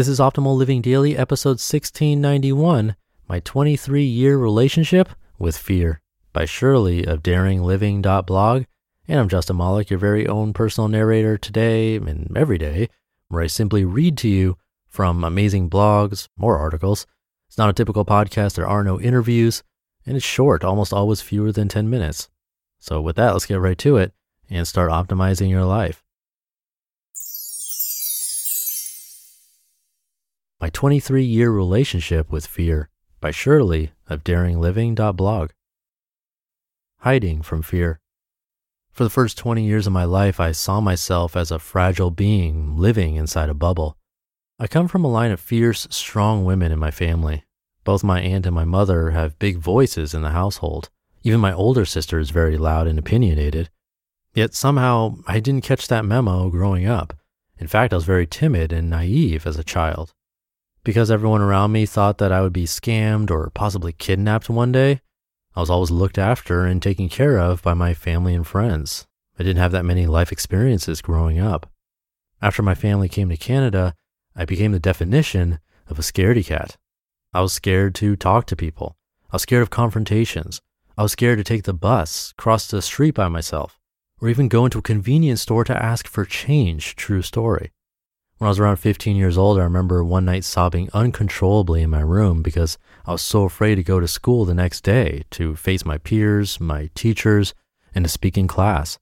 This is Optimal Living Daily, episode 1691 My 23 Year Relationship with Fear by Shirley of daringliving.blog. And I'm Justin Malik, your very own personal narrator today and every day, where I simply read to you from amazing blogs or articles. It's not a typical podcast, there are no interviews, and it's short, almost always fewer than 10 minutes. So, with that, let's get right to it and start optimizing your life. My 23 Year Relationship with Fear by Shirley of daringliving.blog. Hiding from fear. For the first 20 years of my life, I saw myself as a fragile being living inside a bubble. I come from a line of fierce, strong women in my family. Both my aunt and my mother have big voices in the household. Even my older sister is very loud and opinionated. Yet somehow I didn't catch that memo growing up. In fact, I was very timid and naive as a child. Because everyone around me thought that I would be scammed or possibly kidnapped one day, I was always looked after and taken care of by my family and friends. I didn't have that many life experiences growing up. After my family came to Canada, I became the definition of a scaredy cat. I was scared to talk to people. I was scared of confrontations. I was scared to take the bus, cross the street by myself, or even go into a convenience store to ask for change. True story. When I was around 15 years old, I remember one night sobbing uncontrollably in my room because I was so afraid to go to school the next day to face my peers, my teachers, and to speak in class.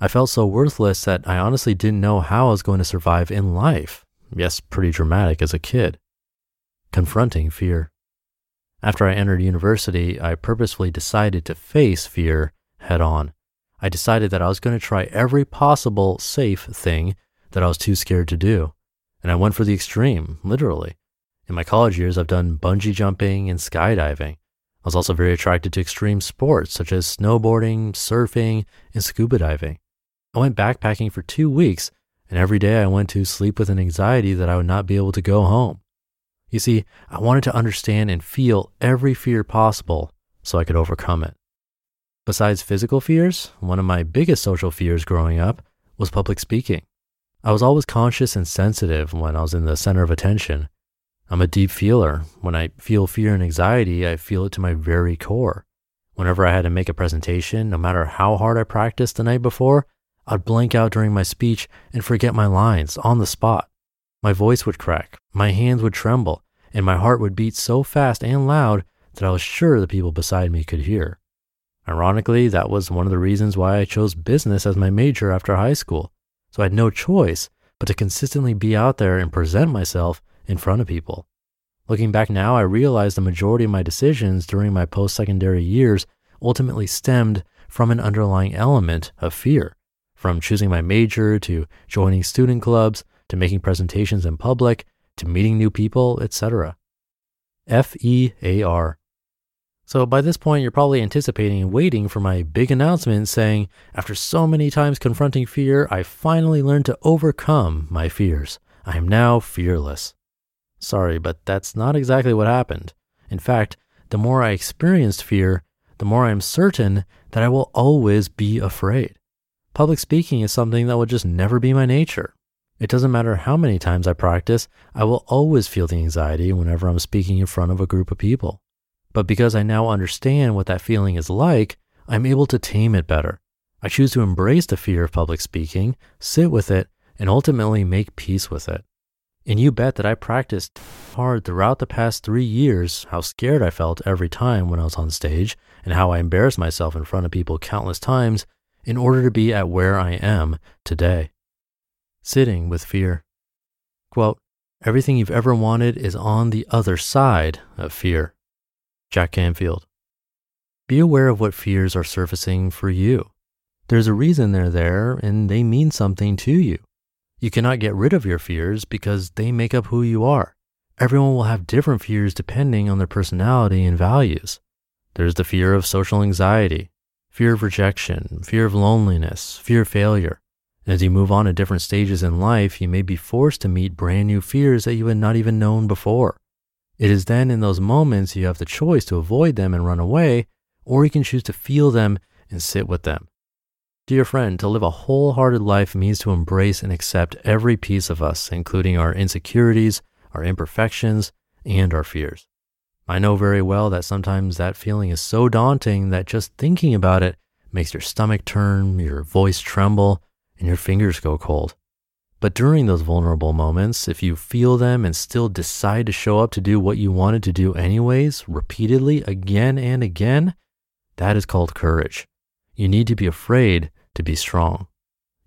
I felt so worthless that I honestly didn't know how I was going to survive in life. Yes, pretty dramatic as a kid. Confronting fear. After I entered university, I purposefully decided to face fear head on. I decided that I was going to try every possible safe thing that I was too scared to do. And I went for the extreme, literally. In my college years, I've done bungee jumping and skydiving. I was also very attracted to extreme sports such as snowboarding, surfing, and scuba diving. I went backpacking for two weeks, and every day I went to sleep with an anxiety that I would not be able to go home. You see, I wanted to understand and feel every fear possible so I could overcome it. Besides physical fears, one of my biggest social fears growing up was public speaking. I was always conscious and sensitive when I was in the center of attention. I'm a deep feeler. When I feel fear and anxiety, I feel it to my very core. Whenever I had to make a presentation, no matter how hard I practiced the night before, I'd blank out during my speech and forget my lines on the spot. My voice would crack, my hands would tremble, and my heart would beat so fast and loud that I was sure the people beside me could hear. Ironically, that was one of the reasons why I chose business as my major after high school. So I had no choice but to consistently be out there and present myself in front of people. Looking back now, I realize the majority of my decisions during my post secondary years ultimately stemmed from an underlying element of fear, from choosing my major to joining student clubs to making presentations in public to meeting new people, etc. F E A R. So by this point, you're probably anticipating and waiting for my big announcement saying, after so many times confronting fear, I finally learned to overcome my fears. I am now fearless. Sorry, but that's not exactly what happened. In fact, the more I experienced fear, the more I am certain that I will always be afraid. Public speaking is something that will just never be my nature. It doesn't matter how many times I practice, I will always feel the anxiety whenever I'm speaking in front of a group of people. But because I now understand what that feeling is like, I'm able to tame it better. I choose to embrace the fear of public speaking, sit with it, and ultimately make peace with it. And you bet that I practiced hard throughout the past three years how scared I felt every time when I was on stage and how I embarrassed myself in front of people countless times in order to be at where I am today. Sitting with fear. Quote, everything you've ever wanted is on the other side of fear. Jack Canfield. Be aware of what fears are surfacing for you. There's a reason they're there and they mean something to you. You cannot get rid of your fears because they make up who you are. Everyone will have different fears depending on their personality and values. There's the fear of social anxiety, fear of rejection, fear of loneliness, fear of failure. As you move on to different stages in life, you may be forced to meet brand new fears that you had not even known before. It is then in those moments you have the choice to avoid them and run away, or you can choose to feel them and sit with them. Dear friend, to live a wholehearted life means to embrace and accept every piece of us, including our insecurities, our imperfections, and our fears. I know very well that sometimes that feeling is so daunting that just thinking about it makes your stomach turn, your voice tremble, and your fingers go cold. But during those vulnerable moments, if you feel them and still decide to show up to do what you wanted to do anyways, repeatedly, again and again, that is called courage. You need to be afraid to be strong.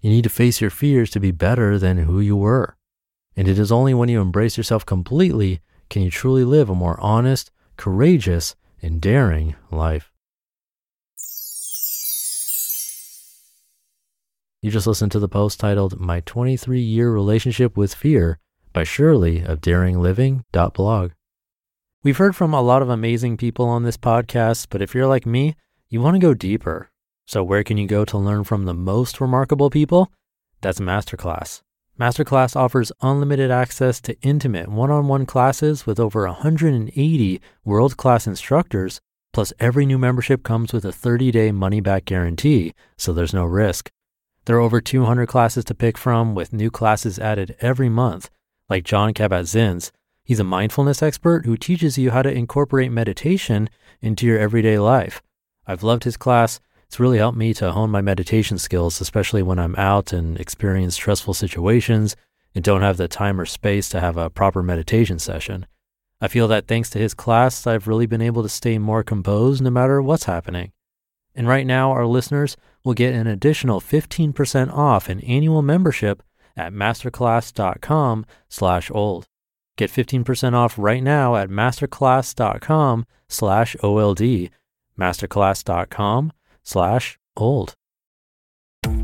You need to face your fears to be better than who you were. And it is only when you embrace yourself completely can you truly live a more honest, courageous, and daring life. You just listened to the post titled My 23 Year Relationship with Fear by Shirley of daringliving.blog. We've heard from a lot of amazing people on this podcast, but if you're like me, you want to go deeper. So, where can you go to learn from the most remarkable people? That's Masterclass. Masterclass offers unlimited access to intimate one on one classes with over 180 world class instructors. Plus, every new membership comes with a 30 day money back guarantee, so there's no risk. There are over 200 classes to pick from, with new classes added every month, like Jon Kabat-Zinn's. He's a mindfulness expert who teaches you how to incorporate meditation into your everyday life. I've loved his class it's really helped me to hone my meditation skills, especially when I'm out and experience stressful situations and don't have the time or space to have a proper meditation session. I feel that thanks to his class, I've really been able to stay more composed no matter what's happening. And right now, our listeners will get an additional 15% off an annual membership at masterclass.com slash old. Get 15% off right now at masterclass.com slash OLD, masterclass.com slash old.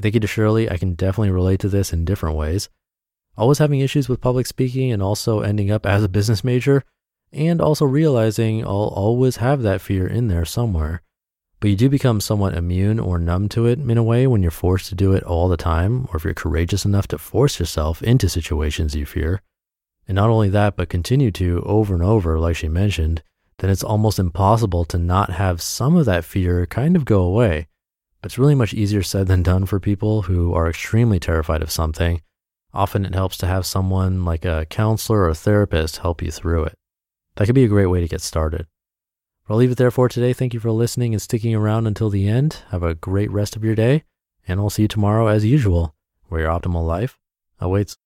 Thank you to Shirley. I can definitely relate to this in different ways. Always having issues with public speaking and also ending up as a business major, and also realizing I'll always have that fear in there somewhere. But you do become somewhat immune or numb to it in a way when you're forced to do it all the time, or if you're courageous enough to force yourself into situations you fear. And not only that, but continue to over and over, like she mentioned, then it's almost impossible to not have some of that fear kind of go away. It's really much easier said than done for people who are extremely terrified of something. Often it helps to have someone like a counselor or a therapist help you through it. That could be a great way to get started. But I'll leave it there for today. Thank you for listening and sticking around until the end. Have a great rest of your day, and I'll see you tomorrow as usual, where your optimal life awaits.